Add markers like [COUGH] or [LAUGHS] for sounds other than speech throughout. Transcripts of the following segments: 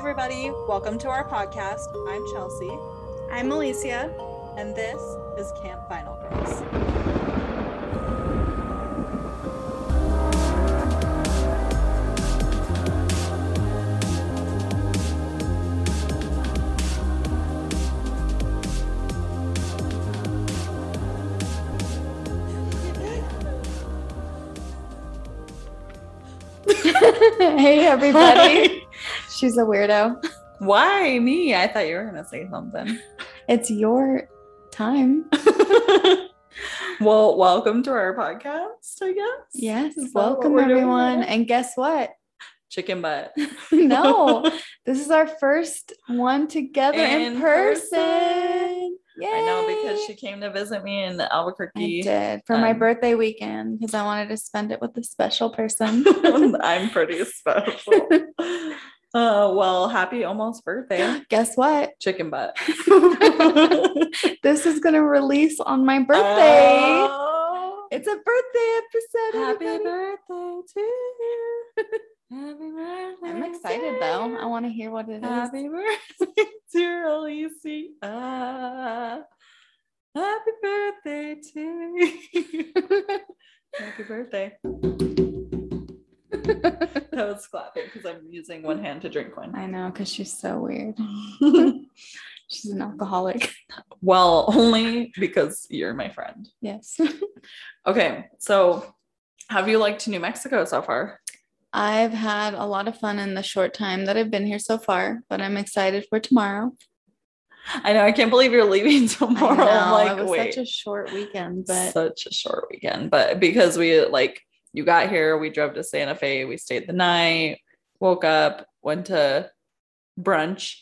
everybody. Welcome to our podcast. I'm Chelsea, I'm Alicia. and this is Camp Final Girls. [LAUGHS] [LAUGHS] hey, everybody. She's a weirdo. Why me? I thought you were going to say something. It's your time. [LAUGHS] well, welcome to our podcast, I guess. Yes. Is Welcome, everyone. And guess what? Chicken butt. [LAUGHS] no, [LAUGHS] this is our first one together in, In person. person. Yay. I know because she came to visit me in I Albuquerque. did for my um, birthday weekend because I wanted to spend it with a special person. I'm pretty special. Uh, well, happy almost birthday, [GASPS] Guess what? chicken butt. [LAUGHS] This is going to release on my birthday. Oh, it's a birthday episode. happy everybody. birthday to you. [LAUGHS] Happy birthday. I'm excited though. I want to hear what it is. Happy birthday, [LAUGHS] dear Alicia. Happy birthday to you. Happy birthday. That was clapping because I'm using one hand to drink one. I know, because she's so weird. [LAUGHS] She's an alcoholic. well, only because you're my friend. Yes. [LAUGHS] Okay, so have you liked New Mexico so far? I've had a lot of fun in the short time that I've been here so far, but I'm excited for tomorrow. I know I can't believe you're leaving [LAUGHS] I tomorrow. know, I'm like, it was wait, such a short weekend, but such a short weekend. But because we like you got here, we drove to Santa Fe, we stayed the night, woke up, went to brunch,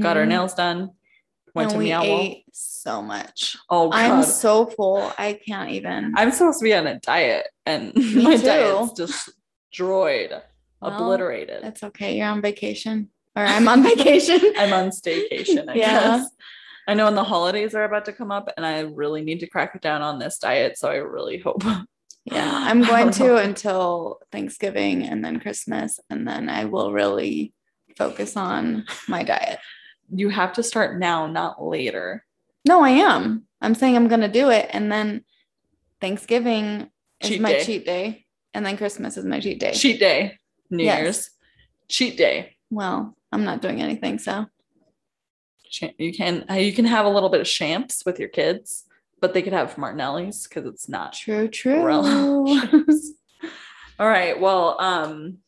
got our Mhm. nails done, went and to we Meow ate so much. Oh god. I'm so full. I can't even. I'm supposed to be on a diet and Me [LAUGHS] my too. diet's destroyed, Well, obliterated. That's okay. You're on vacation, or I'm on vacation. [LAUGHS] I'm on staycation, I [LAUGHS] Yeah. guess. I know when the holidays are about to come up and I really need to crack it down on this diet. So I really hope. Yeah, [GASPS] I'm going to [LAUGHS] until Thanksgiving and then Christmas, and then I will really focus on my diet. You have to start now, not later. No, I am. I'm saying I'm going to do it, and then Thanksgiving is Cheat my day. cheat day, and then Christmas is my cheat day. Cheat day, New Yes. Year's, cheat day. Well, I'm not doing anything, so You can uh, you can have a little bit of champs with your kids, but they could have Martinelli's because it's not true, true. [LAUGHS] All right. Well, um,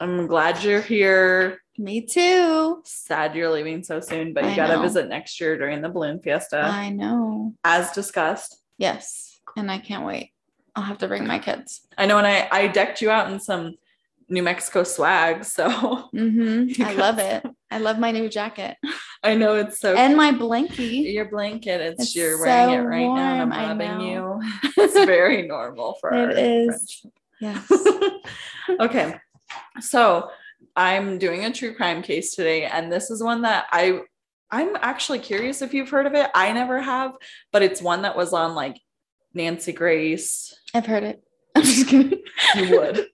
I'm glad you're here. Me too. Sad you're leaving so soon, but you I got to know. visit next year during the balloon fiesta, I know. as discussed. Yes, and I can't wait. I'll have to bring my kids. I know, and I I decked you out in some New Mexico swag, so [LAUGHS] hmm I love it. I love my new jacket [LAUGHS] I know it's so. and my blankie. your blanket, it's, It's you're wearing it so right now, and I'm rubbing you. [LAUGHS] [LAUGHS] It's very normal for our It is. Yes. okay. So I'm doing a true crime case today, and this is one that I I'm actually curious if you've heard of it. I never have, but it's one that was on like Nancy Grace. I've heard it. I'm just kidding. [LAUGHS] You would.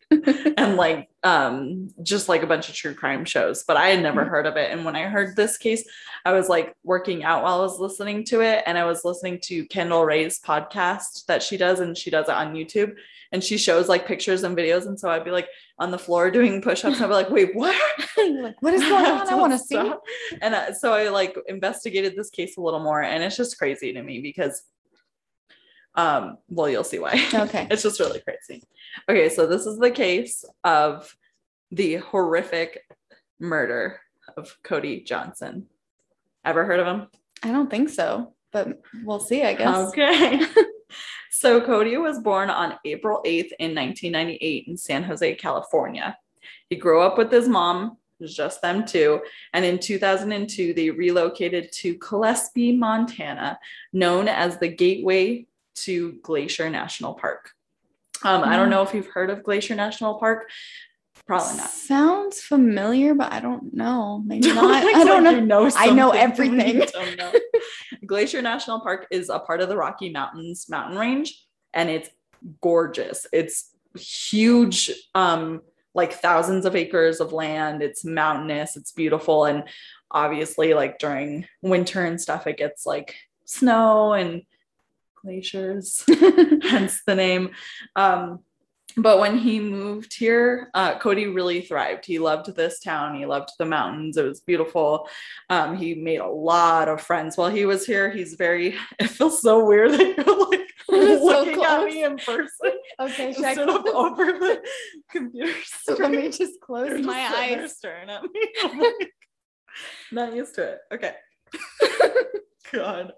and like um just like a bunch of true crime shows but i had never Mm-hmm. heard of it and when i heard this case i was like working out while i was listening to it and i was listening to kendall rae's podcast that she does and she does it on youtube and she shows like pictures and videos and so i'd be like on the floor doing push-ups and i'd be like wait what [LAUGHS] like, what is [LAUGHS] going on? I want to see. and uh, so i like investigated this case a little more and it's just crazy to me because um well you'll see why Okay. [LAUGHS] it's just really crazy. Okay, so this is the case of the horrific murder of Cody Johnson. Ever heard of him? I don't think so, but we'll see, I guess. Okay. [LAUGHS] so Cody was born on April 8th in 1998 in San Jose, California. He grew up with his mom, it was just them two, and in 2002 they relocated to Kalispell, Montana, known as the gateway to Glacier National Park. Um, I don't Mm. know if you've heard of Glacier National Park. Probably not. Sounds familiar, but I don't know. Maybe [LAUGHS] not. I don't like know. know I know something when [LAUGHS] you everything. don't know. Glacier National Park is a part of the Rocky Mountains mountain range, and it's gorgeous. It's huge, um, like thousands of acres of land. It's mountainous, it's beautiful. And obviously, like during winter and stuff, it gets like snow and glaciers, [LAUGHS] hence the name. Um, but when he moved here, uh, Cody really thrived. He loved this town. He loved the mountains. It was beautiful. Um, he made a lot of friends while he was here. He's very. [LAUGHS] It feels so weird that you're like [LAUGHS] looking at me in person. Okay, instead of over the computer screen. let me just close You're just my there eyes. staring at me. I'm like, Not used to it. Okay. God.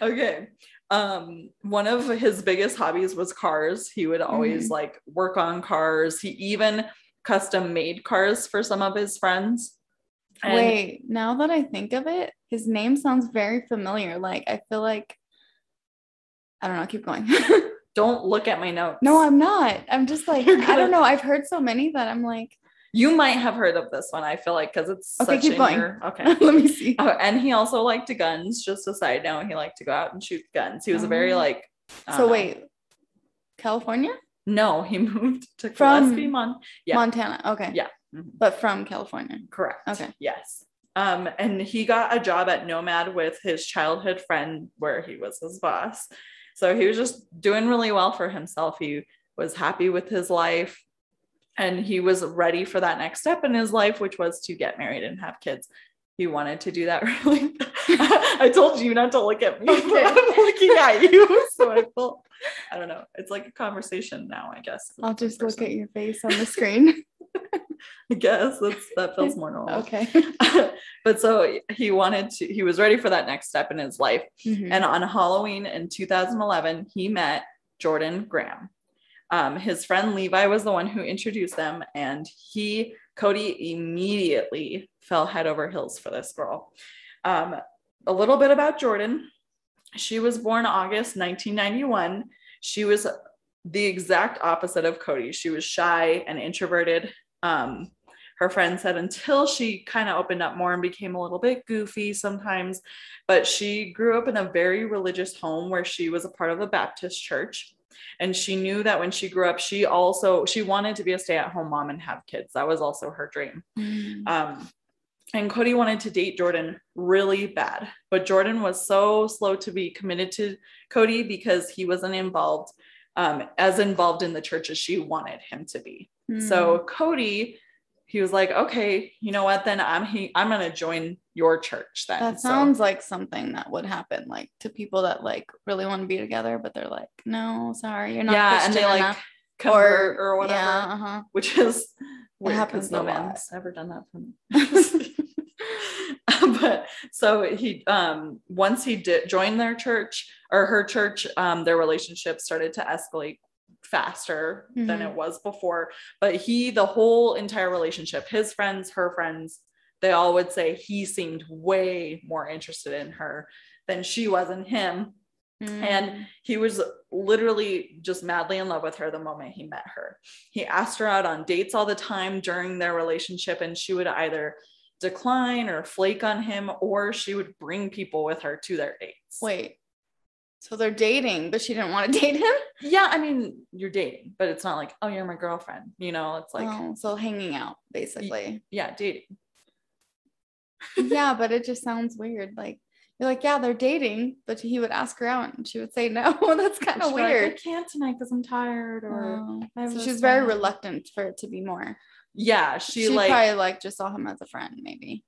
Okay. Um, one of his biggest hobbies was cars. He would always Mm-hmm. like work on cars. He even custom made cars for some of his friends. And Wait, now that I think of it, his name sounds very familiar. Like I feel like I don't know, keep going. [LAUGHS] don't look at my notes. no, I'm not. I'm just [LAUGHS] like, You're I don't know. I've heard so many that I'm like, you might have heard of this one. I feel like because it's Okay, such keep in going. your- okay. [LAUGHS] let me see. Oh, and he also liked guns. Just a side note, he liked to go out and shoot guns. He was a very Oh. like. So know. wait, California? No, he [LAUGHS] moved to From Kalispell, Mon. Yeah. Montana. Okay. Yeah. Mhm. But from California. Correct. Okay. Yes. Um, and he got a job at Nomad with his childhood friend, where he was his boss. So he was just doing really well for himself. He was happy with his life, and he was ready for that next step in his life, which was to get married and have kids. He wanted to do that [LAUGHS] really. I told you not to look at me. but [LAUGHS] Okay. I'm looking at you, so I feel. I don't know. It's like a conversation now, I guess. I'll just look at your face on the screen. [LAUGHS] I guess that's that feels more normal. okay. but so he wanted to, he was ready for that next step in his life. Mhm. And on Halloween in 2011, he met Jordan Graham. Um, his friend Levi was the one who introduced them, and he, Cody, immediately fell head over heels for this girl. Um, a little bit about Jordan. She was born August 1991. She was the exact opposite of Cody. She was shy and introverted. Um, her friend said until she kind of opened up more and became a little bit goofy sometimes, but she grew up in a very religious home where she was a part of a Baptist church. And she knew that when she grew up, she also she wanted to be a stay-at-home mom and have kids. That was also her dream. Mm. Um, and Cody wanted to date Jordan really bad, but Jordan was so slow to be committed to Cody because he wasn't involved um, as involved in the church as she wanted him to be. Mm. So Cody, he was like, okay, you know what? Then I'm he I'm gonna join your church then. that So- sounds like something that would happen, like to people that like really want to be together, but they're like, no, sorry, you're not. yeah, and they Christian like enough," convert or, whatever, Yeah, uh-huh. which is weird happens no man's ever done that for me. [LAUGHS] but so he um once he did join their church or her church um their relationship started to escalate faster than Mhm. it was before but he the whole entire relationship his friends her friends they all would say he seemed way more interested in her than she was in him Mm. and he was literally just madly in love with her the moment he met her. He asked her out on dates all the time during their relationship, and she would either decline or flake on him, or she would bring people with her to their dates. wait, so they're dating, but she didn't want to [LAUGHS] date him. Yeah, I mean, you're dating, but it's not like, oh, you're my girlfriend. You know, it's like, oh, so hanging out basically. yeah, dating. [LAUGHS] yeah, but it just sounds weird. Like you're like, yeah, they're dating, but he would ask her out and she would say no. [LAUGHS] That's kind of be like, weird. I can't tonight because I'm tired. Or Oh. So she's very reluctant for it to be more. yeah, she, She, like probably like just saw him as a friend, maybe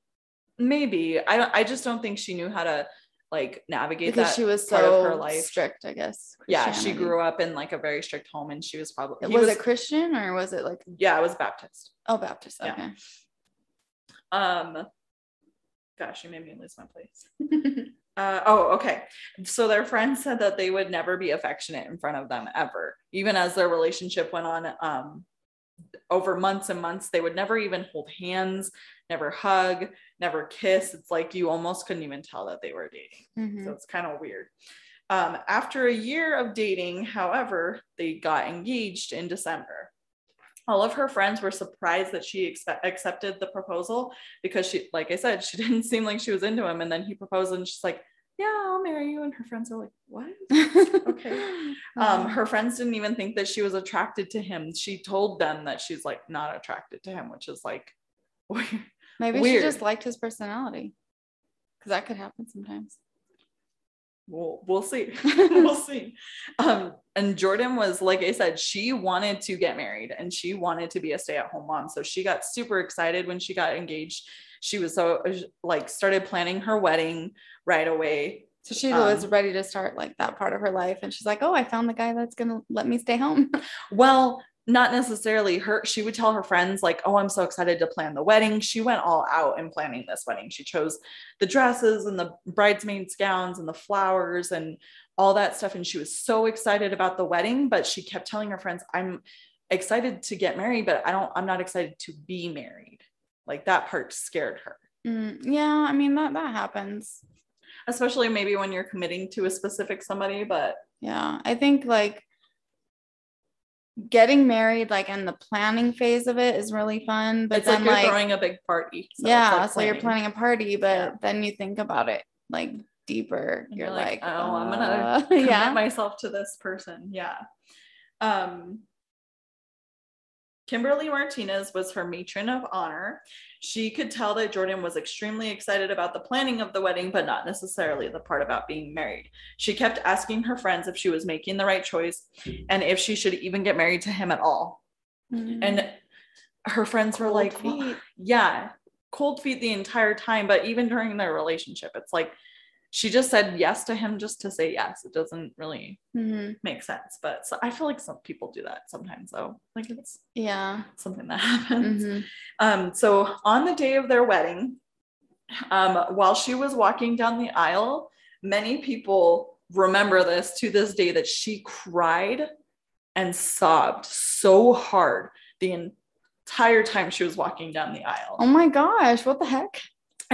maybe. I don't. I just don't think she knew how to like navigate because that she was part of her so life. strict. I guess. yeah she grew up in like a very strict home and she was probably Was, was, it Christian or was it like yeah it was baptist oh Baptist? Yeah. Okay. um gosh you made me lose my place [LAUGHS] uh oh okay so their friends said that they would never be affectionate in front of them ever even as their relationship went on um over months and months they would never even hold hands never hug never kiss it's like you almost couldn't even tell that they were dating Mhm. So it's kind of weird. Um, after a year of dating, however, they got engaged in December. All of her friends were surprised that she accepted the proposal because she, like I said, [LAUGHS] she didn't seem like she was into him. And then he proposed, and she's like, yeah, I'll marry you. And her friends are like, what? [LAUGHS] okay. [LAUGHS] Um, her friends didn't even think that she was attracted to him. She told them that she's like not attracted to him, which is like [LAUGHS] weird. maybe weird. she just liked his personality. Because that could happen sometimes. we'll we'll see we'll see um and jordan was like i said she wanted to get married and she wanted to be a stay-at-home mom so she got super excited when she got engaged she was so like started planning her wedding right away So she was Um, ready to start like that part of her life. And she's like, oh, I found the guy that's going to let me stay home. [LAUGHS] well not necessarily her she would tell her friends like oh i'm so excited to plan the wedding she went all out in planning this wedding she chose the dresses and the bridesmaids gowns and the flowers and all that stuff and she was so excited about the wedding but she kept telling her friends i'm excited to get married but i don't i'm not excited to be married like that part scared her Mm, yeah. I mean, that, that happens. especially maybe when you're committing to a specific somebody but Yeah. I think like getting married, like in the planning phase of it is really fun. But it's then like you're like, throwing a big party so yeah. like so you're planning a party, but Yeah. then you think about it like deeper. And You're, you're like, oh, I'm gonna uh, [LAUGHS] commit yeah. myself to this person. Yeah. Um, Kimberly Martinez was her matron of honor. She could tell that Jordan was extremely excited about the planning of the wedding, but not necessarily the part about being married. She kept asking her friends if she was making the right choice and if she should even get married to him at all. Mm. And her friends were Cold like, "Well, feet. yeah, cold feet the entire time. But even during their relationship, it's like she just said yes to him just to say yes. It doesn't really Mhm. make sense. But so I feel like some people do that sometimes, though. Like it's yeah. something that [LAUGHS] happens. Mhm. Um, so on the day of their wedding, um, while she was walking down the aisle, many people remember this to this day that she cried and sobbed so hard the entire time she was walking down the aisle. Oh my gosh, what the heck?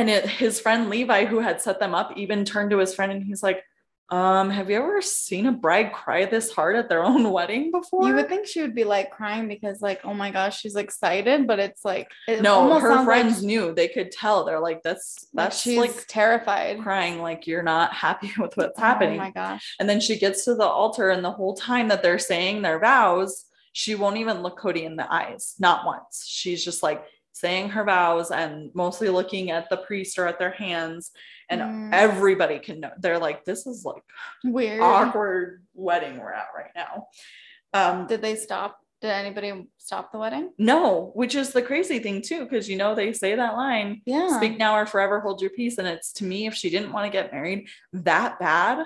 And it, his friend Levi, who had set them up, even turned to his friend and he's like, um, have you ever seen a bride cry this hard at their own [LAUGHS] wedding before? You would think she would be like crying because, like, oh my gosh, she's excited, but it's like it no, almost her sounds like friends knew. They could tell. They're like, that's that's she's like terrified. crying, like you're not happy [LAUGHS] with what's happening. Oh my gosh. And then she gets to the altar, and the whole time that they're saying their vows, she won't even look Cody in the eyes, not once. She's just like saying her vows and mostly looking at the priest or at their hands. And Mm. everybody can know. They're like, this is like Weird. awkward wedding we're at right now. Um, Did they stop? Did anybody stop the wedding? no, which is the crazy thing too, because you know they say that line, Yeah. speak now or forever hold your peace. And it's to me, if she didn't want to get married that bad,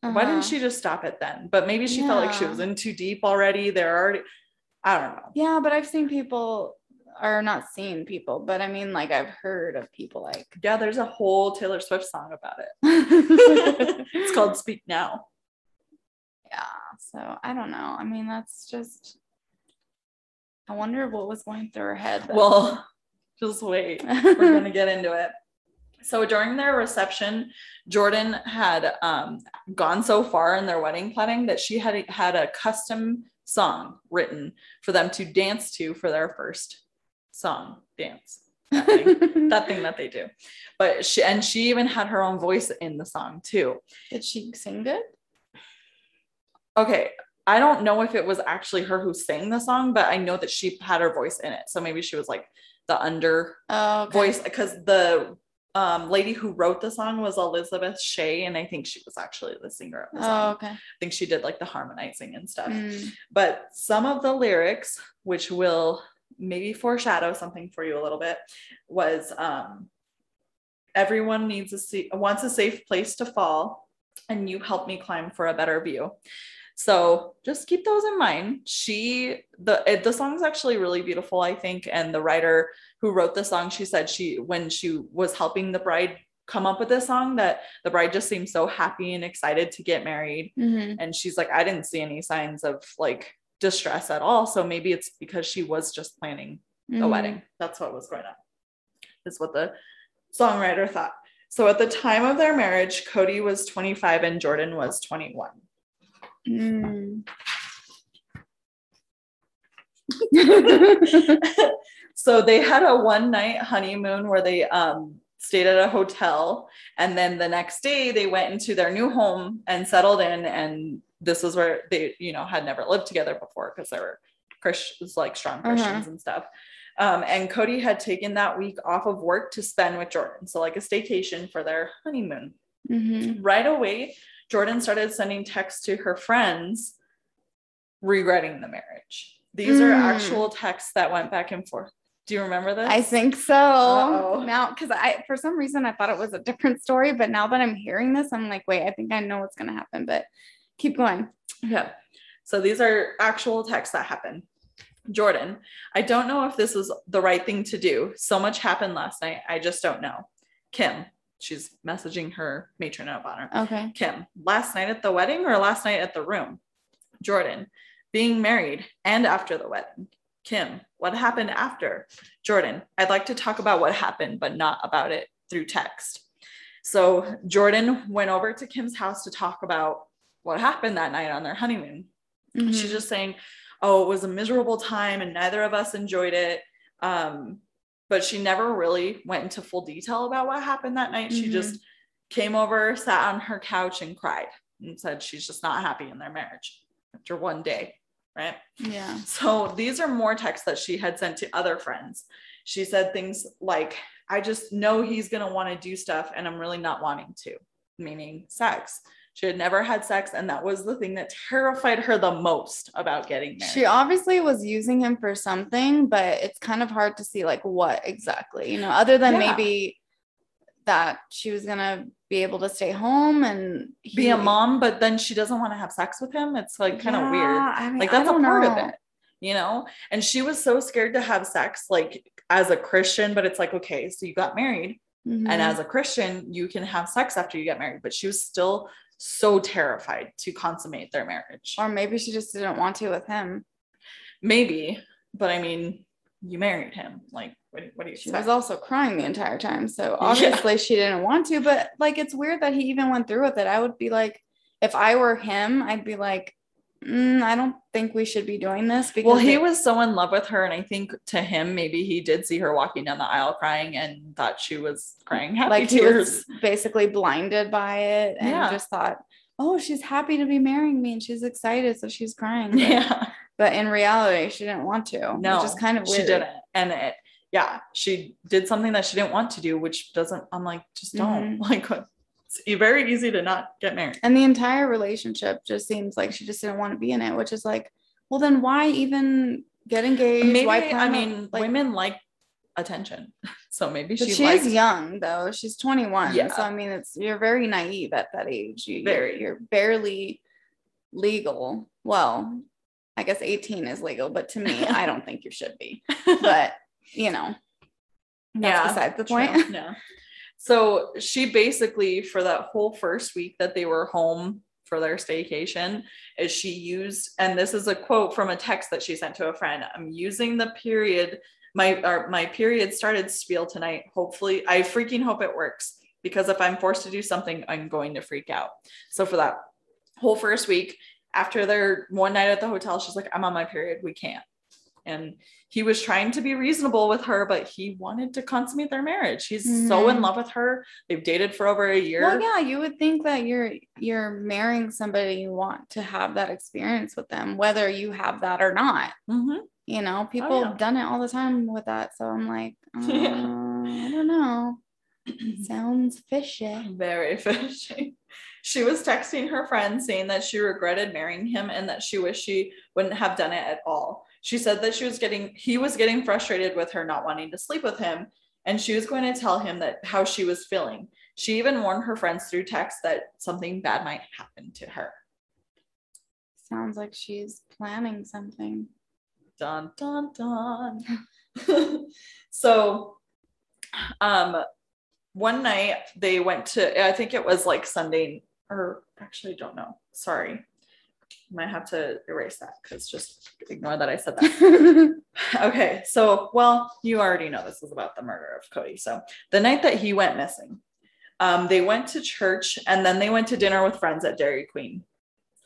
why Uh-huh. didn't she just stop it then? But maybe she felt like she was in too deep already. They're already, I don't know. Yeah, but I've seen people, or not seen people, but I mean, like, I've heard of people like. Yeah, there's a whole Taylor Swift song about it. [LAUGHS] It's called Speak Now. Yeah. So I don't know. I mean, that's just. I wonder what was going through her head. Well, just wait. We're [LAUGHS] going to get into it. So during their reception, Jordan had um, gone so far in their wedding planning that she had had a custom song written for them to dance to for their first song dance. [LAUGHS] That thing. that thing that they do. But she and she even had her own voice in the song too. Did she sing good? Okay, I don't know if it was actually her who sang the song, but I know that she had her voice in it. So maybe she was like the under Oh, okay. voice because the um, lady who wrote the song was Elizabeth Shea, and I think she was actually the singer of the Oh, okay. I think she did like the harmonizing and stuff. Mm. But some of the lyrics, which will maybe foreshadow something for you a little bit, was um, everyone needs a sa- wants a safe place to fall, and you help me climb for a better view. So just keep those in mind. She the it, the song's actually really beautiful, I think, and the writer who wrote the song, she said she when she was helping the bride come up with this song that the bride just seemed so happy and excited to get married Mhm. and she's like i didn't see any signs of like distress at all so maybe it's because she was just planning the Mhm. wedding that's what was going on is what the songwriter thought so at the time of their marriage cody was 25 and jordan was 21 Mm. [LAUGHS] [LAUGHS] so they had a one night honeymoon where they um stayed at a hotel. And then the next day they went into their new home and settled in. And this is where they, you know, had never lived together before because they were Christians, like strong Christians and stuff. Um, and Cody had taken that week off of work to spend with Jordan. So, like a staycation for their honeymoon. Mhm. Right away, Jordan started sending texts to her friends regretting the marriage. These are Mm. actual texts that went back and forth. Do you remember this? I think so. Uh-oh. Now, because I, for some reason, I thought it was a different story, but now that I'm hearing this, I'm like, wait, I think I know what's going to happen, but keep going. Yeah. So these are actual texts that happened. Jordan, I don't know if this was the right thing to do. So much happened last night. I just don't know. Kim, she's messaging her matron of honor. Okay. Kim, last night at the wedding or last night at the room? Jordan, being married and after the wedding. Kim, what happened after? Jordan, I'd like to talk about what happened, but not about it through text. So Jordan went over to Kim's house to talk about what happened that night on their honeymoon. Mhm. She's just saying, Oh, it was a miserable time and neither of us enjoyed it. Um, but she never really went into full detail about what happened that night. She Mhm. just came over, sat on her couch, and cried and said she's just not happy in their marriage after one day. Right. yeah. So these are more texts that she had sent to other friends. She said things like, I just know he's going to want to do stuff and I'm really not wanting to, meaning sex. She had never had sex. And that was the thing that terrified her the most about getting married. She obviously was using him for something, but it's kind of hard to see like what exactly, you know, other than Yeah. maybe that she was gonna be able to stay home and be a mom, but then she doesn't want to have sex with him. It's like kind of Yeah, weird. I mean, Like that's a part of it, you know? And she was so scared to have sex, like as a Christian, but it's like, okay, so you got married. Mhm. and as a christian you can have sex after you get married but she was still so terrified to consummate their marriage or maybe she just didn't want to with him. maybe but i mean you married him like what, what do you She expect? was also crying the entire time. So obviously she didn't want to, but like it's weird that he even went through with it. I would be like, if I were him, I'd be like, mm, I don't think we should be doing this because well he it- was so in love with her and i think to him maybe he did see her walking down the aisle crying and thought she was crying happy like he tears was basically blinded by it and Yeah. just thought, oh, she's happy to be marrying me and she's excited, so she's crying. [LAUGHS] But, yeah but in reality, she didn't want to. no which is kind of weird. she didn't and it yeah she did something that she didn't want to do which doesn't i'm like just don't Mm-hmm. [LAUGHS] like it's very easy to not get married And the entire relationship just seems like she just didn't want to be in it, which is like, well, then why even get engaged? maybe why i mean like, women like attention [LAUGHS] so maybe she, she liked is young though. She's 21. Yeah. So I mean, it's you're very naive at that age. You, Very. You're, you're barely legal. Well, I guess 18 is legal, but to me, I don't [LAUGHS] think you should be. [LAUGHS] But you know, that's Yeah, besides the True, point. yeah so she basically for that whole first week that they were home for their staycation is she used and this is a quote from a text that she sent to a friend i'm using the period my my period started spiel tonight. Hopefully i freaking hope it works because if i'm forced to do something i'm going to freak out. So for that whole first week after their one night at the hotel she's like i'm on my period. We can't and he was trying to be reasonable with her but he wanted to consummate their marriage he's so in Mhm. love with her they've dated for over a year Well, yeah, you would think that you're you're marrying somebody you want to have that experience with them, whether you have that or not. Mhm. You know, people yeah. have done it all the time with that. So I'm like, [LAUGHS] uh, Yeah. I don't know. Sounds fishy. [LAUGHS] very fishy she was texting her friend saying that she regretted marrying him and that she wished she wouldn't have done it at all she said that she was getting he was getting frustrated with her not wanting to sleep with him and she was going to tell him that how she was feeling. She even warned her friends through text that something bad might happen to her. Sounds like she's planning something. dun dun dun. [LAUGHS] So um one night they went to i think it was like sunday or actually don't know. Sorry might have to erase that because just ignore that i said that [LAUGHS] okay so well you already know this is about the murder of cody so the night that he went missing um, they went to church and then they went to dinner with friends at dairy queen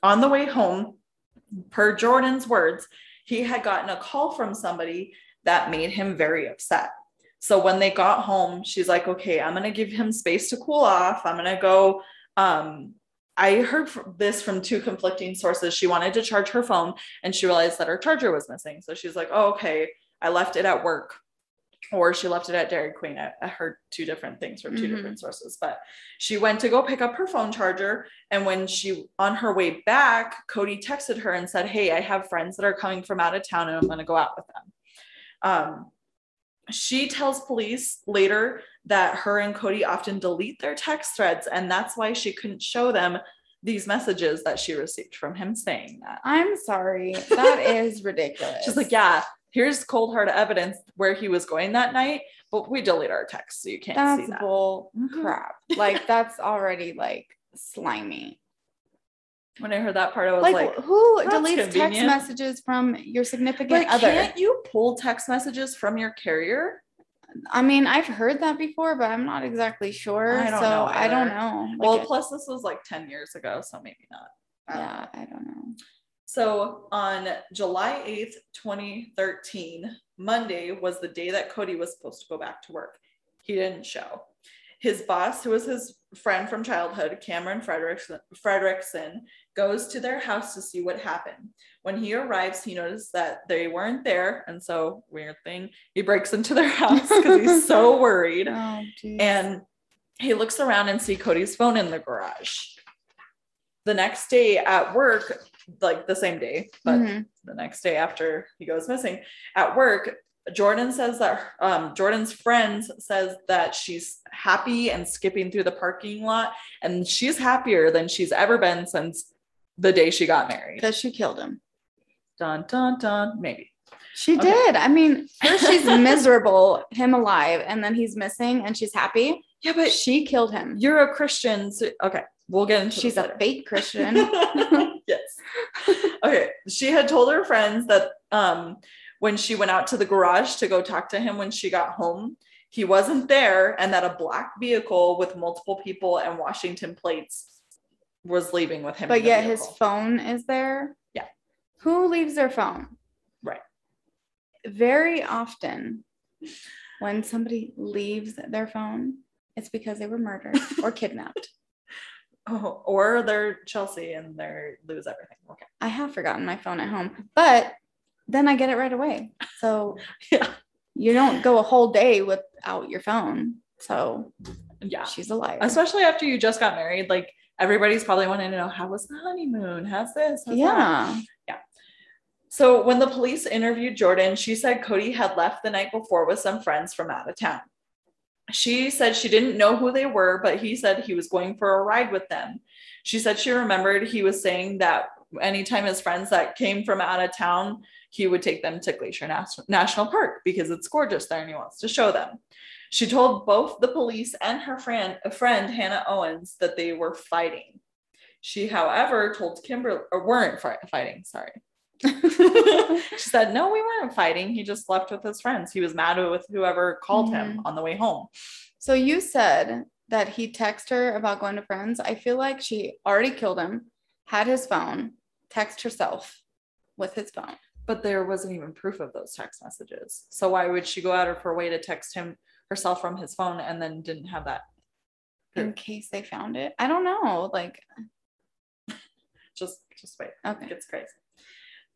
on the way home per jordan's words he had gotten a call from somebody that made him very upset So when they got home, she's like, okay, I'm going to give him space to cool off. I'm going to go. Um, I heard this from two conflicting sources. She wanted to charge her phone and she realized that her charger was missing. So she's like, oh, okay, I left it at work or she left it at Dairy Queen. I, I heard two different things from 2 mm-hmm. different sources, but she went to go pick up her phone charger. And when she, on her way back, Cody texted her and said, Hey, I have friends that are coming from out of town and I'm going to go out with them. Um, she tells police later that her and Cody often delete their text threads, and that's why she couldn't show them these messages that she received from him saying that. I'm sorry. That is ridiculous. [LAUGHS] She's like, Yeah, here's cold hard evidence where he was going that night, but we delete our text so you can't that's see that. bull mm-hmm. crap. like that's already like slimy. When I heard that part, I was like, like who deletes convenient. text messages from your significant like, other? Can't you pull text messages from your carrier? I mean, I've heard that before, but I'm not exactly sure. I don't so know I don't know. Like well, it, plus this was like 10 years ago, so maybe not. I yeah, I don't know. So on July 8th, 2013, Monday was the day that Cody was supposed to go back to work. He didn't show. His boss, who was his friend from childhood, Cameron Frederickson, Frederickson, goes to their house to see what happened. When he arrives, he notices that they weren't there. And so, weird thing, he breaks into their house because he's so [LAUGHS] worried. Oh, and he looks around and see Cody's phone in the garage. The next day at work, like the same day, but mm-hmm. the next day after he goes missing at work, Jordan says that um, Jordan's friends says that she's happy and skipping through the parking lot, and she's happier than she's ever been since the day she got married. Because she killed him. Dun dun dun. Maybe she okay. did. I mean, first [LAUGHS] she's miserable, him alive, and then he's missing, and she's happy. Yeah, but she killed him. You're a Christian, so okay. We'll get into. She's a fake Christian. [LAUGHS] yes. Okay. She had told her friends that um, when she went out to the garage to go talk to him when she got home, he wasn't there, and that a black vehicle with multiple people and Washington plates was leaving with him. But yet his phone is there. Yeah. Who leaves their phone? Right. Very often, when somebody leaves their phone, it's because they were murdered or [LAUGHS] kidnapped. Oh, or they're Chelsea and they lose everything. Okay. I have forgotten my phone at home, but then I get it right away. So [LAUGHS] yeah, you don't go a whole day without your phone. So yeah, she's a liar. Especially after you just got married, like everybody's probably wanting to know how was the honeymoon? How's this? How's yeah, that? yeah. So when the police interviewed Jordan, she said Cody had left the night before with some friends from out of town she said she didn't know who they were, but he said he was going for a ride with them. She said she remembered he was saying that anytime his friends that came from out of town, he would take them to Glacier National Park because it's gorgeous there and he wants to show them. She told both the police and her friend, a friend Hannah Owens, that they were fighting. She, however, told Kimberly, or weren't fighting, sorry. [LAUGHS] she said, No, we weren't fighting. He just left with his friends. He was mad with whoever called mm-hmm. him on the way home. So you said that he texted her about going to friends. I feel like she already killed him, had his phone, text herself with his phone. But there wasn't even proof of those text messages. So why would she go out of her way to text him herself from his phone and then didn't have that? In case they found it. I don't know. Like [LAUGHS] just just wait. Okay. It's crazy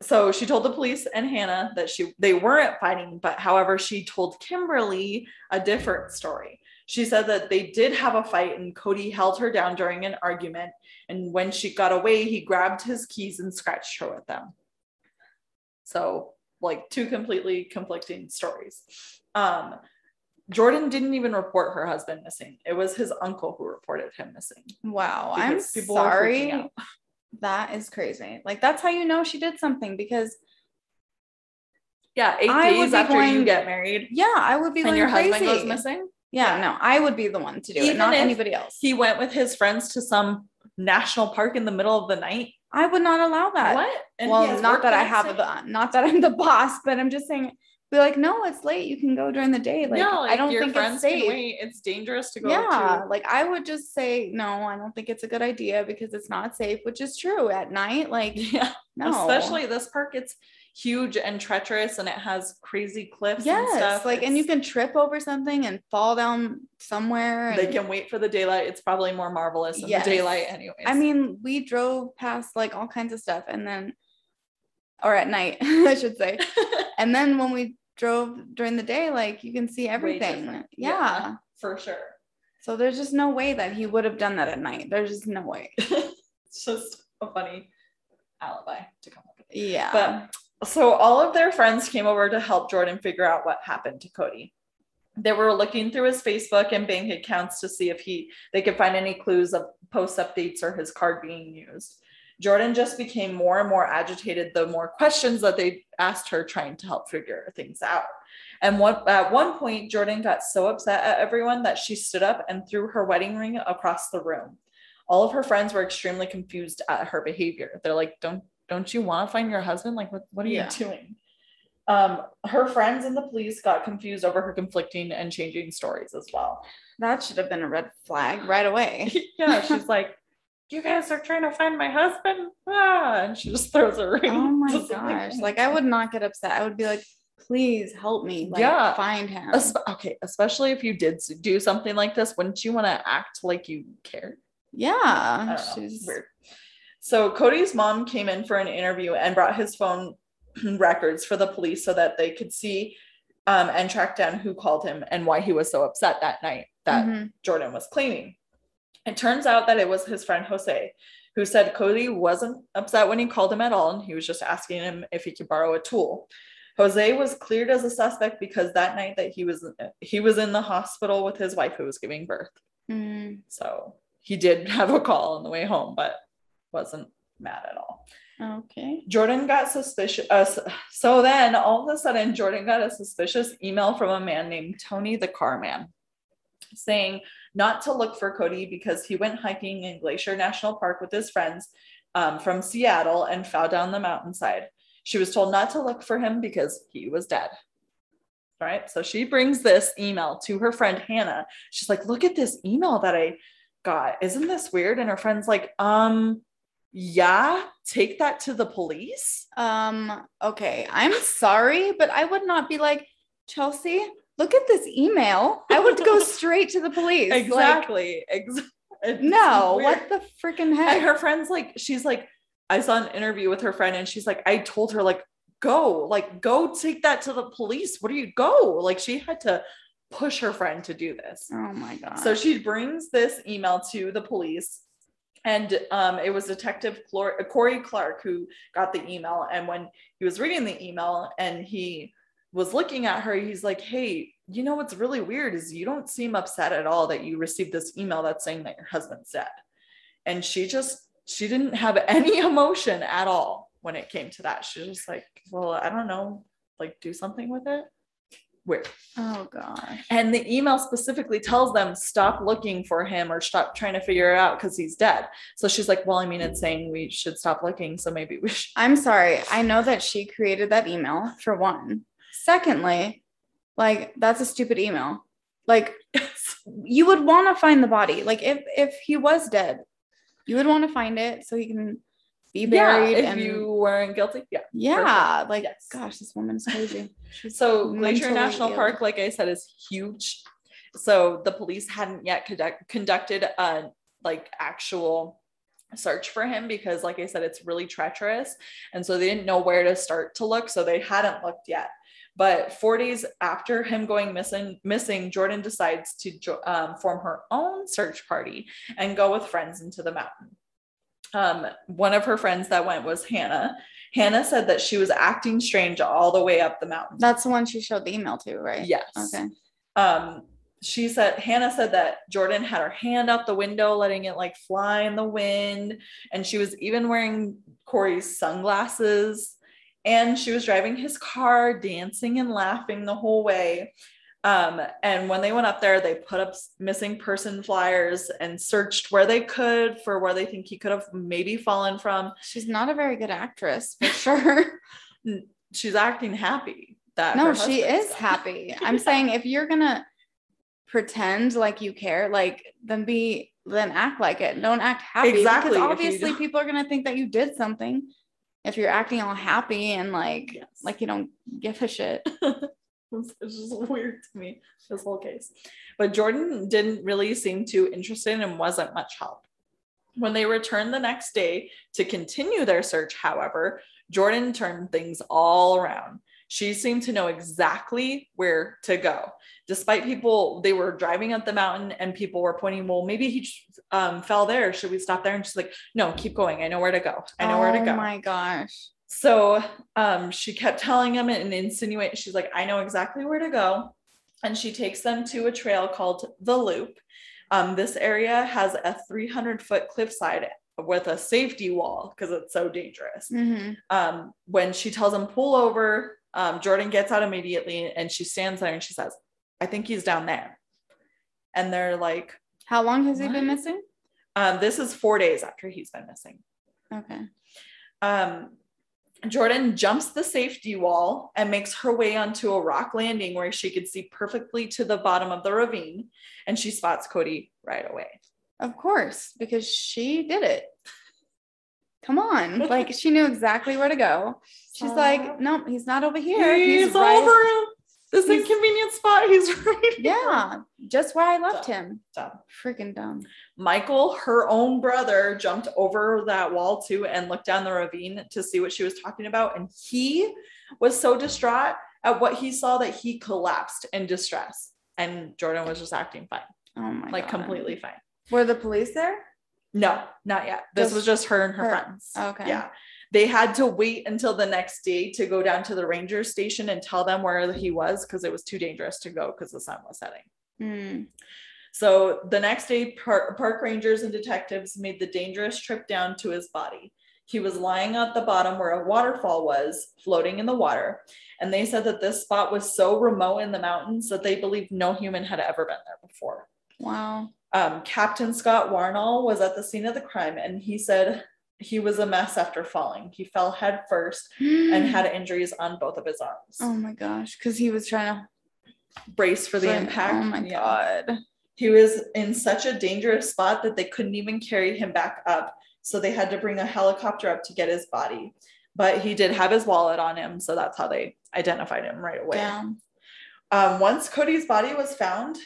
so she told the police and Hannah that she they weren't fighting, but however, she told Kimberly a different story. She said that they did have a fight and Cody held her down during an argument. And when she got away, he grabbed his keys and scratched her with them. So, like two completely conflicting stories. Um, Jordan didn't even report her husband missing. It was his uncle who reported him missing. Wow. I'm sorry. [LAUGHS] That is crazy. Like that's how you know she did something because yeah, eight I days after going, you get married. Yeah, I would be. And your crazy. husband goes missing. Yeah, no, I would be the one to do Even it, not anybody else. He went with his friends to some national park in the middle of the night. I would not allow that. What? And well, not that I have the, not that I'm the [LAUGHS] boss, but I'm just saying be like, no, it's late. You can go during the day. Like, yeah, like I don't your think friends it's safe. can wait. It's dangerous to go yeah, to. like I would just say no. I don't think it's a good idea because it's not safe, which is true at night. Like, [LAUGHS] Yeah, no, especially this park. It's huge and treacherous, and it has crazy cliffs and yes, stuff. like, and you can trip over something and fall down somewhere. They can wait for the daylight. It's probably more marvelous in Yes. the daylight, anyways. I mean, we drove past like all kinds of stuff, and then, or at night, [LAUGHS] I should say, [LAUGHS] and then when we drove during the day, like you can see everything. Yeah. Yeah. for sure. So there's just no way that he would have done that at night. There's just no way. [LAUGHS] it's just a funny alibi to come up with. Yeah. But so all of their friends came over to help Jordan figure out what happened to Cody. They were looking through his Facebook and bank accounts to see if he they could find any clues of post updates or his card being used. Jordan just became more and more agitated the more questions that they asked her trying to help figure things out. And what at one point Jordan got so upset at everyone that she stood up and threw her wedding ring across the room. All of her friends were extremely confused at her behavior. They're like, "Don't don't you want to find your husband? Like what what are Yeah. you doing?" Um, her friends and the police got confused over her conflicting and changing stories as well. that should have been a red flag right away. [LAUGHS] yeah, she's [LAUGHS] like, "You guys are trying to find my husband," ah, and she just throws a ring. Oh my [LAUGHS] gosh. Like I would not get upset. I would be like, please help me. Like, Yeah. find him. Okay, especially if you did do something like this, wouldn't you want to act like you care? Yeah. know, She's weird. So Cody's mom came in for an interview and brought his phone [CLEARS THROAT] records for the police so that they could see um, and track down who called him and why he was so upset that night that Mhm. Jordan was claiming. It turns out that it was his friend Jose who said Cody wasn't upset when he called him at all and he was just asking him if he could borrow a tool. Jose was cleared as a suspect because that night that he was he was in the hospital with his wife who was giving birth. Mm, So he did [LAUGHS] have a call on the way home, but wasn't mad at all. okay. Jordan got suspicious. Uh, so then all of a sudden, Jordan got a suspicious email from a man named Tony the Car Man saying not to look for Cody because he went hiking in Glacier National Park with his friends um, from Seattle and fell down the mountainside. She was told not to look for him because he was dead. All right. So she brings this email to her friend Hannah. She's like, look at this email that I got. Isn't this weird? And her friend's like, um, yeah, take that to the police. Um, okay. I'm [LAUGHS] sorry, but I would not be like, Chelsea, look at this email. I would go [LAUGHS] straight to the police. Like, Exactly. Exactly. no, what the freaking heck? And her friend's like, she's like, I saw an interview with her friend and she's like, I told her, like, go, like, go take that to the police. What do you go? Like, she had to push her friend to do this. oh my god. So she brings this email to the police. And um, it was Detective Corey Clark who got the email. And when he was reading the email and he was looking at her, he's like, Hey, you know what's really weird is you don't seem upset at all that you received this email that's saying that your husband's dead. And she just, she didn't have [LAUGHS] any emotion at all when it came to that. She was just like, Well, I don't know, like do something with it. Weird. oh gosh. And the email specifically tells them stop looking for him or stop trying to figure it out because he's dead. So she's like, Well, I mean, it's saying we should stop looking. So maybe we should. I'm sorry. I know that she created that email for one. Secondly, like that's a stupid email. Like [LAUGHS] you would want to find the body. Like if if he was dead, you would want to find it so he can be yeah, buried if and you weren't guilty. Yeah. yeah, like Yes. gosh, this woman is crazy. [LAUGHS] So Glacier National ill. Park, like I said, is huge. So the police hadn't yet conduct, conducted a like actual search for him because, like I said, it's really treacherous, and so they didn't know where to start to look. So they hadn't looked yet. But four days after him going missing, missing, Jordan decides to um, form her own search party and go with friends into the mountain. Um, one of her friends that went was Hannah. Hannah said that she was acting strange all the way up the mountain. That's the one she showed the email to, right? Yes. Okay. Um, she said Hannah said that Jordan had her hand out the window, letting it like fly in the wind, and she was even wearing Corey's sunglasses, and she was driving his car, dancing and laughing the whole way. Um, and when they went up there, they put up missing person flyers and searched where they could for where they think he could have maybe fallen from. She's not a very good actress for [LAUGHS] sure. She's acting happy. that no she is gone. happy [LAUGHS] i'm saying if you're gonna pretend like you care like then be then act like it don't act happy Exactly, because obviously people are gonna think that you did something if you're acting all happy and like Yes. like you don't give a shit [LAUGHS] [LAUGHS] It's just weird to me, this whole case. But Jordan didn't really seem too interested and wasn't much help. When they returned the next day to continue their search, however, Jordan turned things all around. She seemed to know exactly where to go. Despite people, they were driving up the mountain and people were pointing, well, maybe he um, fell there. Should we stop there? And she's like, no, keep going. I know where to go. I know where to go. Oh my gosh So um, she kept telling him and insinuate she's like, I know exactly where to go. And she takes them to a trail called the Loop. Um, this area has a 300 foot cliffside with a safety wall because it's so dangerous. Mhm. Um, when she tells him pull over, um, Jordan gets out immediately and she stands there and she says, I think he's down there. And they're like, how long has he been missing um, this is four days after he's been missing. okay Um, Jordan jumps the safety wall and makes her way onto a rock landing where she could see perfectly to the bottom of the ravine, and she spots Cody right away. Of course, because she did it. Come on. Like she knew exactly where to go. She's like, Stop. nope, he's not over here. He's, right- over this he's- inconvenient spot. He's [LAUGHS] right. here. Yeah, just where I left Dumb. him. Dumb. Freaking dumb. Michael, her own brother, jumped over that wall too and looked down the ravine to see what she was talking about. And he was so distraught at what he saw that he collapsed in distress. And Jordan was just acting fine, Oh my like God. completely fine. Were the police there? No, not yet. This Just was just her and her, her. friends. Okay. Yeah. They had to wait until the next day to go down to the ranger station and tell them where he was because it was too dangerous to go because the sun was setting. Hmm. So the next day, par- park rangers and detectives made the dangerous trip down to his body. He was lying at the bottom where a waterfall was, floating in the water. And they said that this spot was so remote in the mountains that they believed no human had ever been there before. Wow. Um, Captain Scott Warnall was at the scene of the crime and he said he was a mess after falling. He fell head first and [GASPS] had injuries on both of his arms. Oh my gosh, because he was trying to Brace for the Right. impact. Oh my Yeah. god. He was in such a dangerous spot that they couldn't even carry him back up. So they had to bring a helicopter up to get his body. But he did have his wallet on him. So that's how they identified him right away. Um, once Cody's body was found,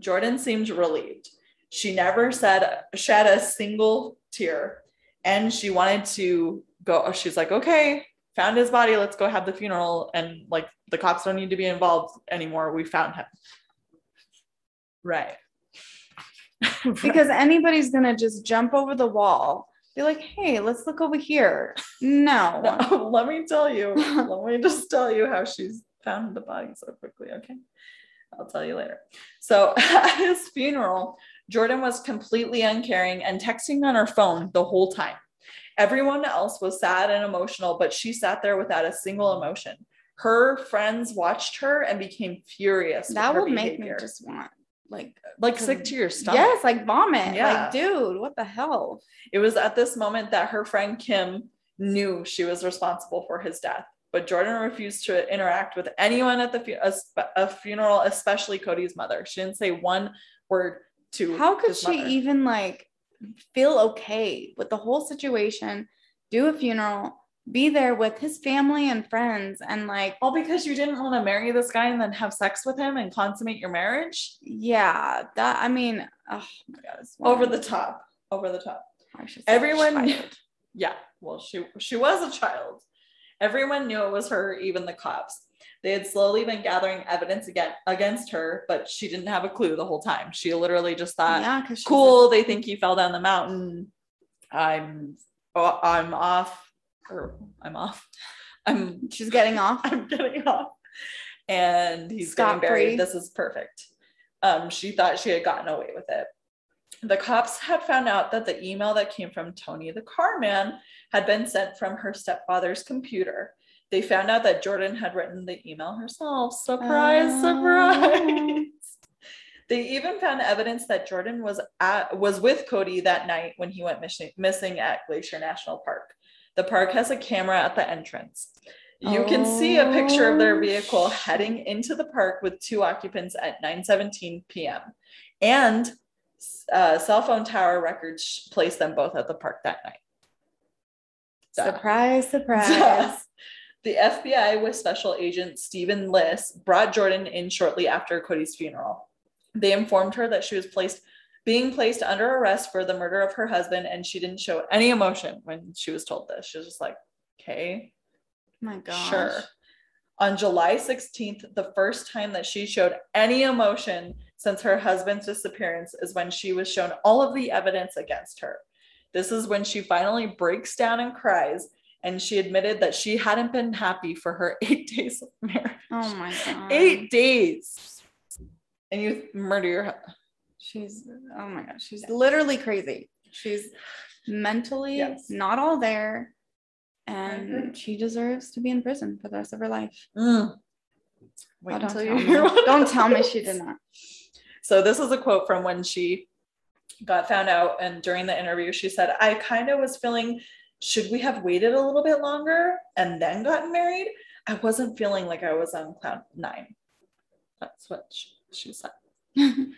Jordan seemed relieved. She never said shed a single tear, and she wanted to go. She's like, "Okay, found his body. Let's go have the funeral." And like, the cops don't need to be involved anymore. We found him. Right. [LAUGHS] Because anybody's gonna just jump over the wall, be like, hey, let's look over here. No. [LAUGHS] No, let me tell you. [LAUGHS] let me just tell you how she's found the body so quickly. Okay. I'll tell you later. So at his funeral, Jordan was completely uncaring and texting on her phone the whole time. Everyone else was sad and emotional, but she sat there without a single emotion. Her friends watched her and became furious. that would make me just want like like sick to your stomach. yes, like vomit. Yeah. Like, dude, what the hell? It was at this moment that her friend Kim knew she was responsible for his death, but Jordan refused to interact with anyone at the fu- a, a funeral, especially Cody's mother. She didn't say one word to How could she mother. even like feel okay with the whole situation? Do a funeral, be there with his family and friends, and like, All because you didn't want to marry this guy and then have sex with him and consummate your marriage? yeah, that I mean, oh my god, it's Over the top. Over the top. I should say Everyone. Yeah, well, she she was a child. Everyone knew it was her, even the cops. They had slowly been gathering evidence again against her, but she didn't have a clue the whole time. She literally just thought, yeah, cool they think he fell down the mountain. I'm oh, i'm off or i'm off. [LAUGHS] I'm she's getting off. [LAUGHS] i'm getting off. And he's getting Scot-free. buried. This is perfect. Um she thought she had gotten away with it. The cops had found out that the email that came from tony the car man had been sent from her stepfather's computer they found out that jordan had written the email herself surprise Oh. surprise [LAUGHS] they even found evidence that Jordan was at was with Cody that night when he went missing, missing at Glacier National Park. The park has a camera at the entrance. You can see a picture of their Oh, vehicle heading into the park with two occupants at 9:17 p.m. And uh, cell phone tower records place them both at the park that night. Duh. Surprise, surprise. [LAUGHS] the FBI with Special Agent Stephen Liss brought Jordan in shortly after Cody's funeral. They informed her that she was placed being placed under arrest for the murder of her husband, and she didn't show any emotion when she was told this. She was just like, okay, my gosh. sure. On July 16th, the first time that she showed any emotion since her husband's disappearance is when she was shown all of the evidence against her. This is when she finally breaks down and cries, and she admitted that she hadn't been happy for her [LAUGHS] eight days of marriage. Oh my god. Eight days. And you murder your She's oh my god, she's literally crazy. She's mentally Yes. not all there. And she deserves to be in prison for the rest of her life. Mm. Wait Oh, don't, until you hear [LAUGHS] don't tell me she did not. So this is a quote from when she got found out, and during the interview, she said, "I kind of was feeling, should we have waited a little bit longer and then gotten married? I wasn't feeling like I was on cloud nine. That's what she, she said. [LAUGHS]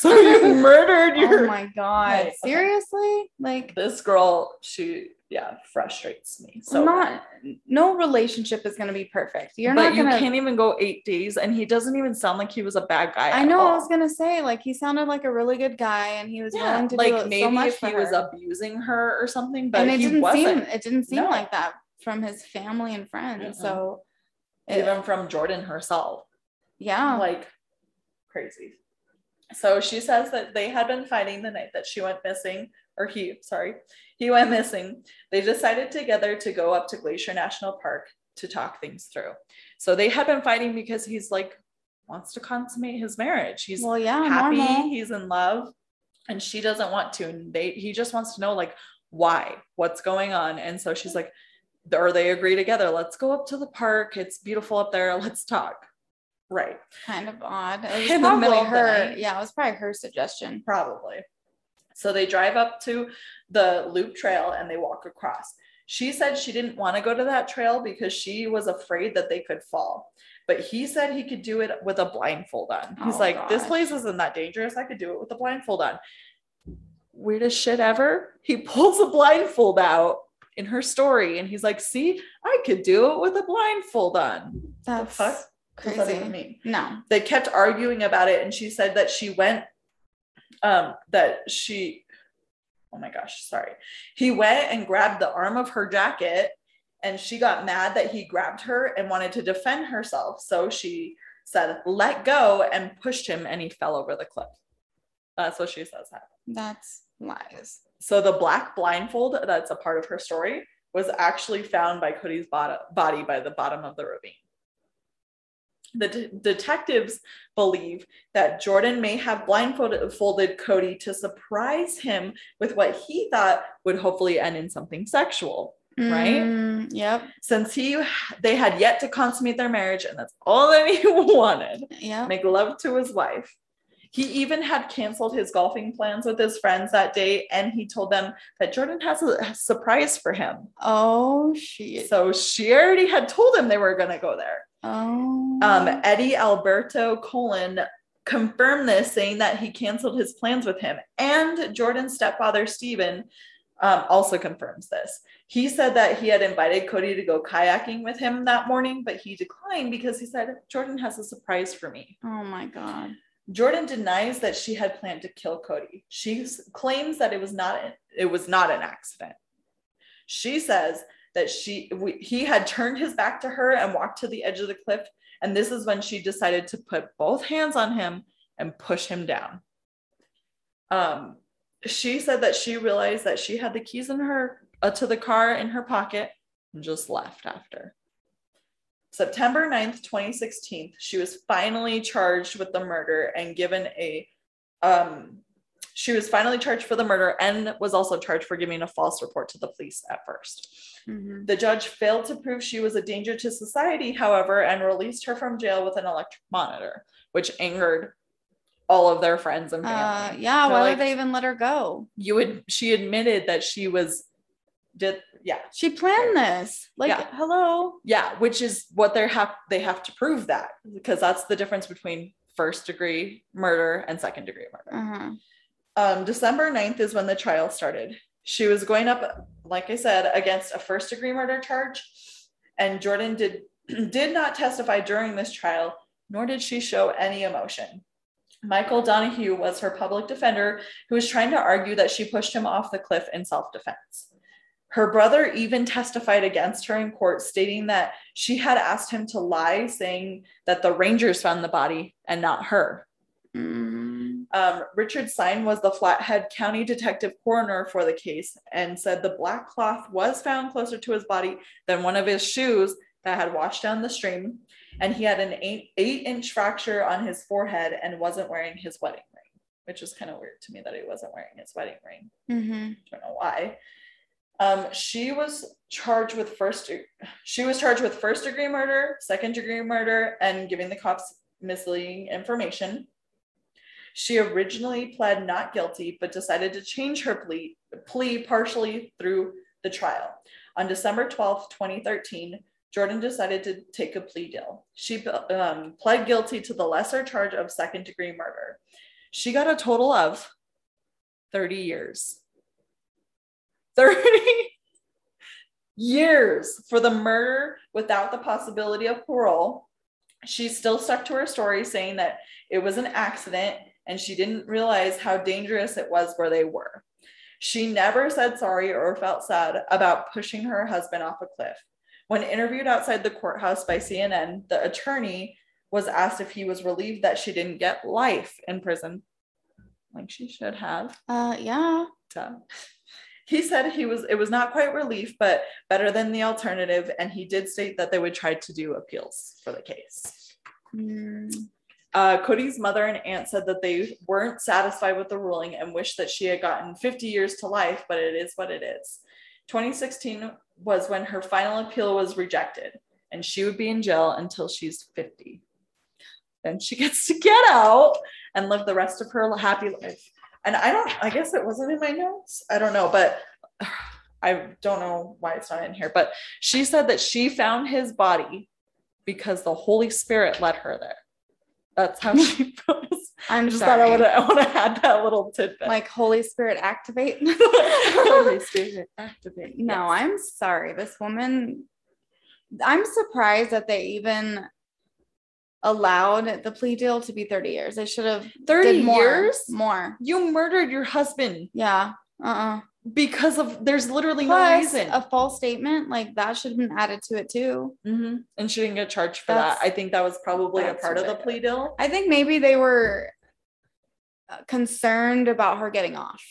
So you [LAUGHS] murdered your oh my god. Right, okay. Seriously? Like this girl. She yeah frustrates me. So not no relationship is gonna be perfect. You're but not you gonna can't even go eight days, and he doesn't even sound like he was a bad guy. I know I was gonna say, like he sounded like a really good guy and he was yeah, willing to like do maybe so much if he was abusing her or something, but and it didn't wasn't. seem it didn't seem No. like that from his family and friends. Mm-mm. So it- even from Jordan herself. yeah. Like crazy. So she says that they had been fighting the night that she went missing, or he, sorry, he went missing. They decided together to go up to Glacier National Park to talk things through. So they had been fighting because he's like wants to consummate his marriage. He's well, yeah, happy, normal. he's in love, and she doesn't want to. And they he just wants to know like why, what's going on. And so she's like, or they agree together, let's go up to the park. It's beautiful up there. Let's talk. Right. kind of odd. It was In the probably middle of the her. night. Yeah, it was probably her suggestion. Probably. So they drive up to the loop trail and they walk across. She said she didn't want to go to that trail because she was afraid that they could fall. But he said he could do it with a blindfold on. He's Oh, like, this place isn't that dangerous. I could do it with a blindfold on. Weirdest shit ever. He pulls a blindfold out in her story and he's like, see, I could do it with a blindfold on. That's fuck? Does that crazy. mean? No. they kept arguing about it and she said that she went um that she oh my gosh sorry he went and grabbed the arm of her jacket and she got mad that he grabbed her and wanted to defend herself so she said let go and pushed him and he fell over the cliff that's what she says happened That's lies. so the black blindfold that's a part of her story was actually found by Cody's bod- body by the bottom of the ravine. The de- detectives believe that Jordan may have blindfolded Cody to surprise him with what he thought would hopefully end in something sexual. Right? Mm, yep. Since he they had yet to consummate their marriage, and that's all that he [LAUGHS] wanted Yep. make love to his wife. He even had canceled his golfing plans with his friends that day, and he told them that Jordan has a, a surprise for him. Oh shit. So she already had told him they were going to go there. Oh. Um, Eddie Alberto Colon confirmed this, saying that he canceled his plans with him. And Jordan's stepfather, Stephen, um, also confirms this. He said that he had invited Cody to go kayaking with him that morning, but he declined because he said, Jordan has a surprise for me. oh my god. Jordan denies that she had planned to kill Cody. She claims that it was not it was not an accident. She says that she we, he had turned his back to her and walked to the edge of the cliff and this is when she decided to put both hands on him and push him down. Um she said that she realized that she had the keys in her uh, to the car in her pocket and just left after. September 9th, 2016, she was finally charged with the murder and given a um she was finally charged for the murder and was also charged for giving a false report to the police at first. Mhm. The judge failed to prove she was a danger to society, however, and released her from jail with an electric monitor, which angered all of their friends and Uh, family. yeah. They're Why like, would they even let her go? you would she admitted that she was did yeah She planned this. Like, Yeah. hello. yeah which is what they have they have to prove that because that's the difference between first degree murder and second degree murder Uh-huh. Um, December 9th is when the trial started. She was going up, like I said, against a first degree murder charge. And Jordan did [CLEARS THROAT] did not testify during this trial, nor did she show any emotion. Michael Donahoe was her public defender who was trying to argue that she pushed him off the cliff in self defense. Her brother even testified against her in court, stating that she had asked him to lie, saying that the Rangers found the body and not her. Mm. Um, Richard Stein was the Flathead County Detective Coroner for the case and said the black cloth was found closer to his body than one of his shoes that had washed down the stream. And he had an eight, eight inch fracture on his forehead and wasn't wearing his wedding ring, which is kind of weird to me that he wasn't wearing his wedding ring. Mhm. Don't know why. Um, she was charged with first. She was charged with first degree murder, second degree murder, and giving the cops misleading information. She originally pled not guilty, but decided to change her plea, plea partially through the trial. On December 12th, 2013, Jordan decided to take a plea deal. She um, pled guilty to the lesser charge of second degree murder. She got a total of 30 years. 30 years for the murder without the possibility of parole. She still stuck to her story, saying that it was an accident and she didn't realize how dangerous it was where they were. She never said sorry or felt sad about pushing her husband off a cliff. When interviewed outside the courthouse by CNN, the attorney was asked if he was relieved that she didn't get life in prison, like she should have. Uh, yeah. Duh. He said he was it was not quite relief, but better than the alternative, and he did state that they would try to do appeals for the case. Mm. Uh, Cody's mother and aunt said that they weren't satisfied with the ruling and wished that she had gotten 50 years to life, but it is what it is. 2016 was when her final appeal was rejected, and she would be in jail until she's 50. Then she [LAUGHS] gets to get out and live the rest of her happy life. And I don't, I guess it wasn't in my notes. I don't know, but [SIGHS] I don't know why it's not in here. But she said that she found his body because the Holy Spirit led her there. That's how she [LAUGHS] was. I'm just sorry. thought I would have I would have had that little tidbit. like Holy Spirit activate. [LAUGHS] Holy [LAUGHS] Spirit activate. No, Yes. I'm sorry. This woman, I'm surprised that they even allowed the plea deal to be 30 years. They should have 30 did more, years? More. You murdered your husband Yeah. Uh-uh. Because of there's literally no reason. a false statement like that should have been added to it too. Mhm. And she didn't get charged for That's- that. I think that was probably a part of the plea deal. I think maybe they were uh, concerned about her getting off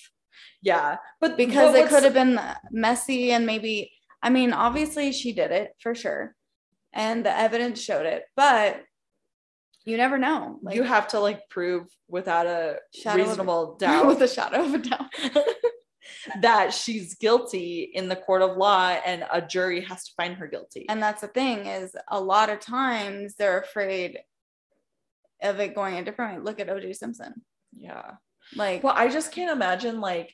Yeah, but because but it could have been messy and maybe I mean obviously she did it for sure and the evidence showed it but you never know like you have to like prove without a Shadow of a- reasonable [LAUGHS] doubt with a shadow of a doubt [LAUGHS] that she's guilty in the court of law and a jury has to find her guilty. and that's the thing is a lot of times they're afraid of it going a different way look at OJ Simpson yeah. like Well, I just can't imagine like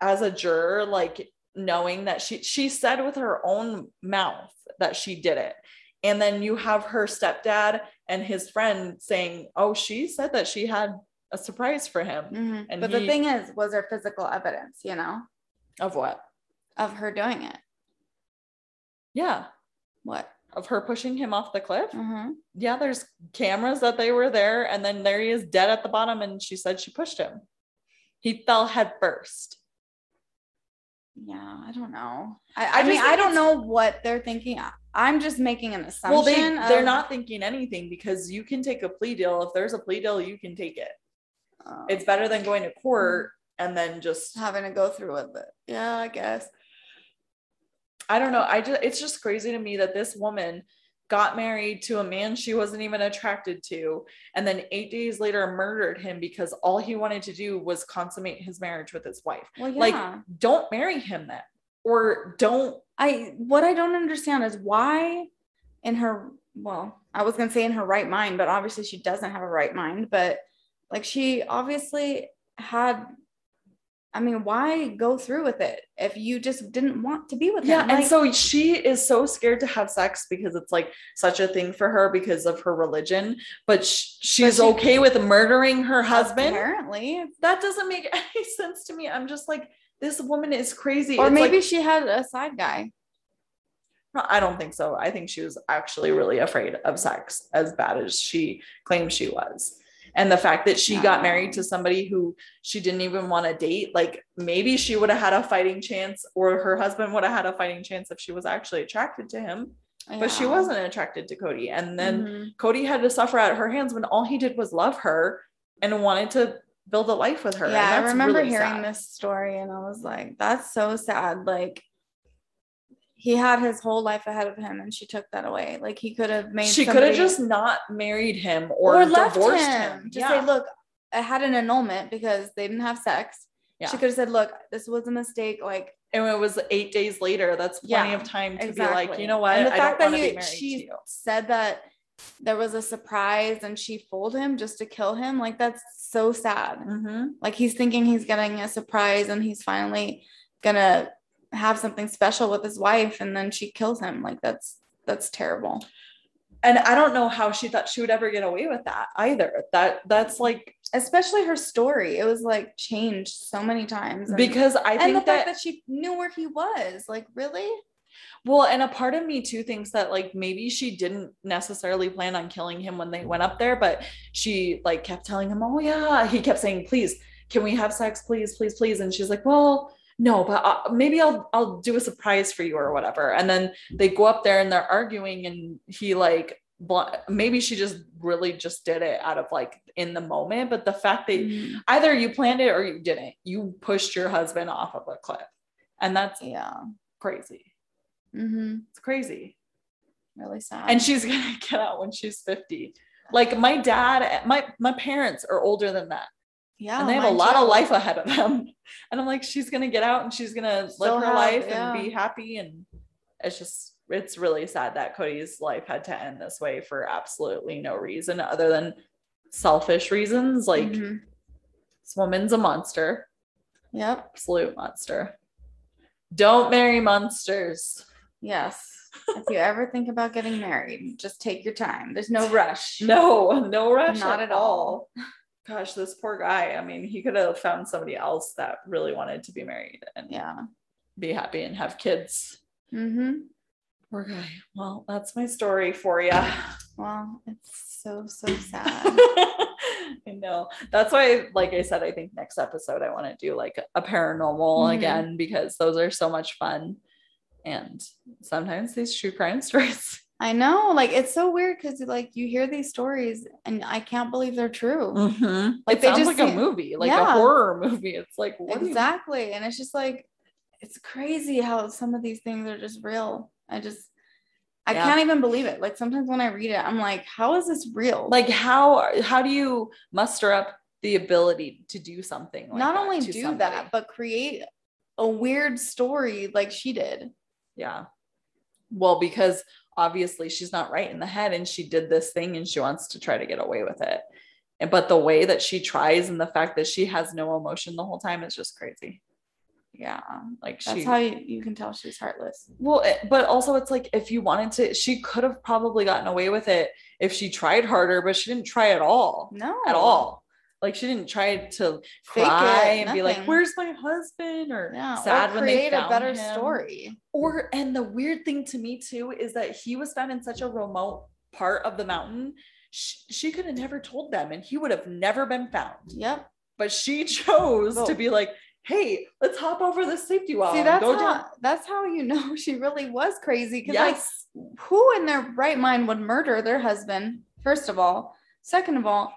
as a juror, like knowing that she she said with her own mouth that she did it. And then you have her stepdad and his friend saying, Oh, she said that she had a surprise for him. mhm. and but he- the thing is was there physical evidence you know Of what? of her doing it Yeah. what Of her pushing him off the cliff. Mhm. Yeah, there's cameras that they were there, and then there he is dead at the bottom, and she said she pushed him. He fell head first. Yeah, I don't know. I, I I, mean, I don't know what they're thinking. I'm just making an assumption. Well, they they're not thinking anything because you can take a plea deal. If there's a plea deal, you can take it. Uh, It's better than going to court and then just having to go through with it. Yeah, I guess. I don't know. I just it's just crazy to me that this woman got married to a man she wasn't even attracted to and then 8 days later murdered him because all he wanted to do was consummate his marriage with his wife. Well, yeah. Like don't marry him then or don't I what I don't understand is why in her well, I was gonna say in her right mind, but obviously she doesn't have a right mind. But like she obviously had I mean, why go through with it if you just didn't want to be with him? Yeah, him? and Like, so she is so scared to have sex because it's like such a thing for her because of her religion, but sh- she's she- okay with murdering her husband. apparently, That doesn't make [LAUGHS] any sense to me. I'm just like, this woman is crazy. or It's maybe like- she had a side guy. I don't think so. I think she was actually really afraid of sex as bad as she claims she was. And the fact that she got married to somebody who she didn't even want to date, like maybe she would have had a fighting chance, or her husband would have had a fighting chance if she was actually attracted to him. But she wasn't attracted to Cody. And then Mhm. Cody had to suffer at her hands when all he did was love her and wanted to build a life with her. And Yeah, I remember really hearing sad. this story and I was like, that's so sad. Like he had his whole life ahead of him and she took that away. Like he could have made She could have just not married him or, or left divorced him. him. Just Yeah. say, look, I had an annulment because they didn't have sex. Yeah. She could have said, look, this was a mistake. Like and it was eight days later. That's plenty Yeah, of time to be like, you know what? And the I fact don't that he be married to she said that there was a surprise and she fooled him just to kill him. Like that's so sad. Mhm. Like he's thinking he's getting a surprise and he's finally gonna have something special with his wife and then she kills him. Like that's that's terrible. And I don't know how she thought she would ever get away with that either. That that's like Especially her story. It was like changed so many times. and- because I and think the that, fact that she knew where he was. Like, really? well, and a part of me too thinks that like maybe she didn't necessarily plan on killing him when they went up there, but she like kept telling him, "Oh yeah," he kept saying, "Please, can we have sex, please, please, please?" And she's like, "Well." No, but uh, maybe I'll I'll do a surprise for you or whatever. And then they go up there and they're arguing, and he like maybe she just really just did it out of like in the moment. But the fact that Mhm. either you planned it or you didn't, you pushed your husband off of a cliff, and that's Yeah. crazy. Mm-hmm. It's crazy. Really sad. And she's [LAUGHS] gonna get out when she's 50. Like my dad, my my parents are older than that. Yeah, and they have a lot of life ahead of them. [LAUGHS] And I'm like, she's gonna get out and she's gonna live her have- life yeah. and be happy. And it's just it's really sad that Cody's life had to end this way for absolutely no reason other than selfish reasons. Like Mhm. this woman's a monster, Yep. absolute monster. Don't marry monsters. Yes. if you ever think about getting married, just take your time. There's no [LAUGHS] rush. No, no rush Not at at all. Gosh, this poor guy. I mean, he could have found somebody else that really wanted to be married and Yeah. be happy and have kids. Mm-hmm. Poor guy. Well, that's my story for you. Well, it's so so sad. [LAUGHS] I know. That's why, like I said, I think next episode I want to do like a paranormal Mhm. again because those are so much fun. And sometimes these true crime [LAUGHS] stories. I know, like it's so weird because like you hear these stories and I can't believe they're true. Like Like, it they sounds just like a movie, like a horror movie. It's like what do you- exactly, and it's just like it's crazy how some of these things are just real. I just I Yeah. can't even believe it. Like sometimes when I read it, I'm like, how is this real? like how how do you muster up the ability to do something like not only do somebody? that, but create a weird story like she did. yeah well because obviously she's not right in the head and she did this thing and she wants to try to get away with it and but the way that she tries and the fact that she has no emotion the whole time is just crazy Yeah. like That's she how you, you can tell she's heartless. well it- but also it's like if you wanted to she could have probably gotten away with it if she tried harder but she didn't try at all No. at all like she didn't try to Fake cry it, and be like where's my husband or Yeah. sad or when they create a better him. story. or and the weird thing to me too is that he was found in such a remote part of the mountain she, she could have never told them and he would have never been found Yep. but she chose to be like hey let's hop over the safety wall See, that's how, that's how you know [LAUGHS] she really was crazy. Because yes like, who in their right mind would murder their husband? First of all, second of all,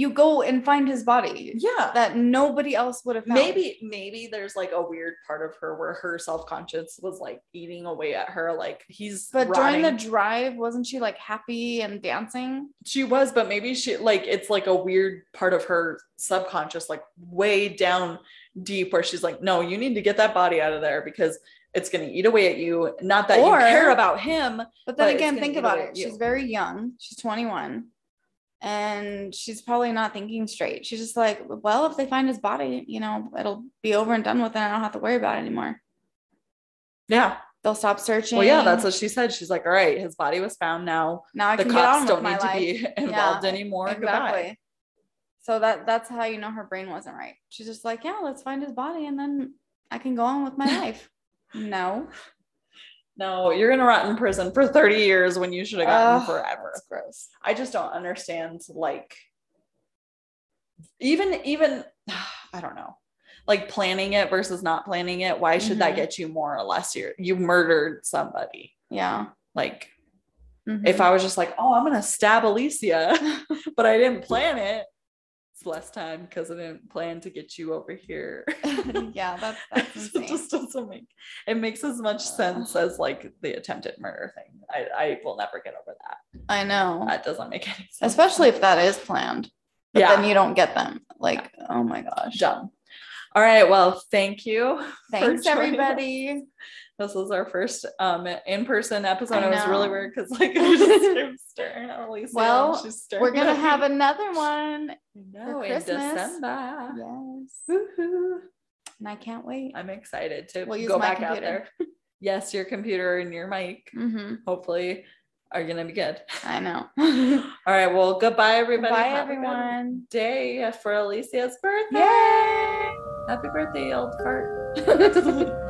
you go and find his body yeah that nobody else would have found. maybe maybe there's like a weird part of her where her self-conscious was like eating away at her like he's But during the drive, wasn't she like happy and dancing? she was but maybe she like it's like a weird part of her subconscious like way down deep where she's like no you need to get that body out of there because it's going to eat away at you not that Or- you care about him But But then it's again, think about it. She's very young. She's 21. And she's probably not thinking straight. She's just like, well, if they find his body, you know, it'll be over and done with, and I don't have to worry about it anymore. Yeah. They'll stop searching. Well, yeah, that's what she said. She's like, all right, his body was found now. now I The cops don't need to life. be [LAUGHS] involved anymore. Goodbye. So that that's how you know her brain wasn't right. She's just like, yeah, let's find his body, and then I can go on with my [LAUGHS] life. No, No, you're gonna rot in prison for 30 years when you should have gotten Ugh, forever. that's gross. I just don't understand like even even [SIGHS] I don't know. Like planning it versus not planning it. Why should that Mhm. get you more or less? You you murdered somebody. Yeah. Like Mhm. if I was just like, oh, I'm gonna stab Alicia, [LAUGHS] but I didn't plan it, less time because I didn't plan to get you over here. [LAUGHS] yeah, that's [LAUGHS] that's it just doesn't make it makes as much sense as like the attempted murder thing. I, I will never get over that. I know, That doesn't make any sense. especially if that is planned. But yeah, then you don't get them. Like, oh my gosh. dumb. All right. Well, thank you. Thanks, everybody. This was our first um in-person episode. It was really weird because like [LAUGHS] I just [LAUGHS] I'm staring at Alicia. Well, We're gonna have another one. no in. December. Yes. Woohoo. And I can't wait. I'm excited to We'll go back out there. Yes, your computer and your mic hmm hopefully are gonna be good. I know. [LAUGHS] All right. Well, goodbye, everybody. Bye, everyone. Day for Alicia's birthday. Yay! Happy birthday, old fart.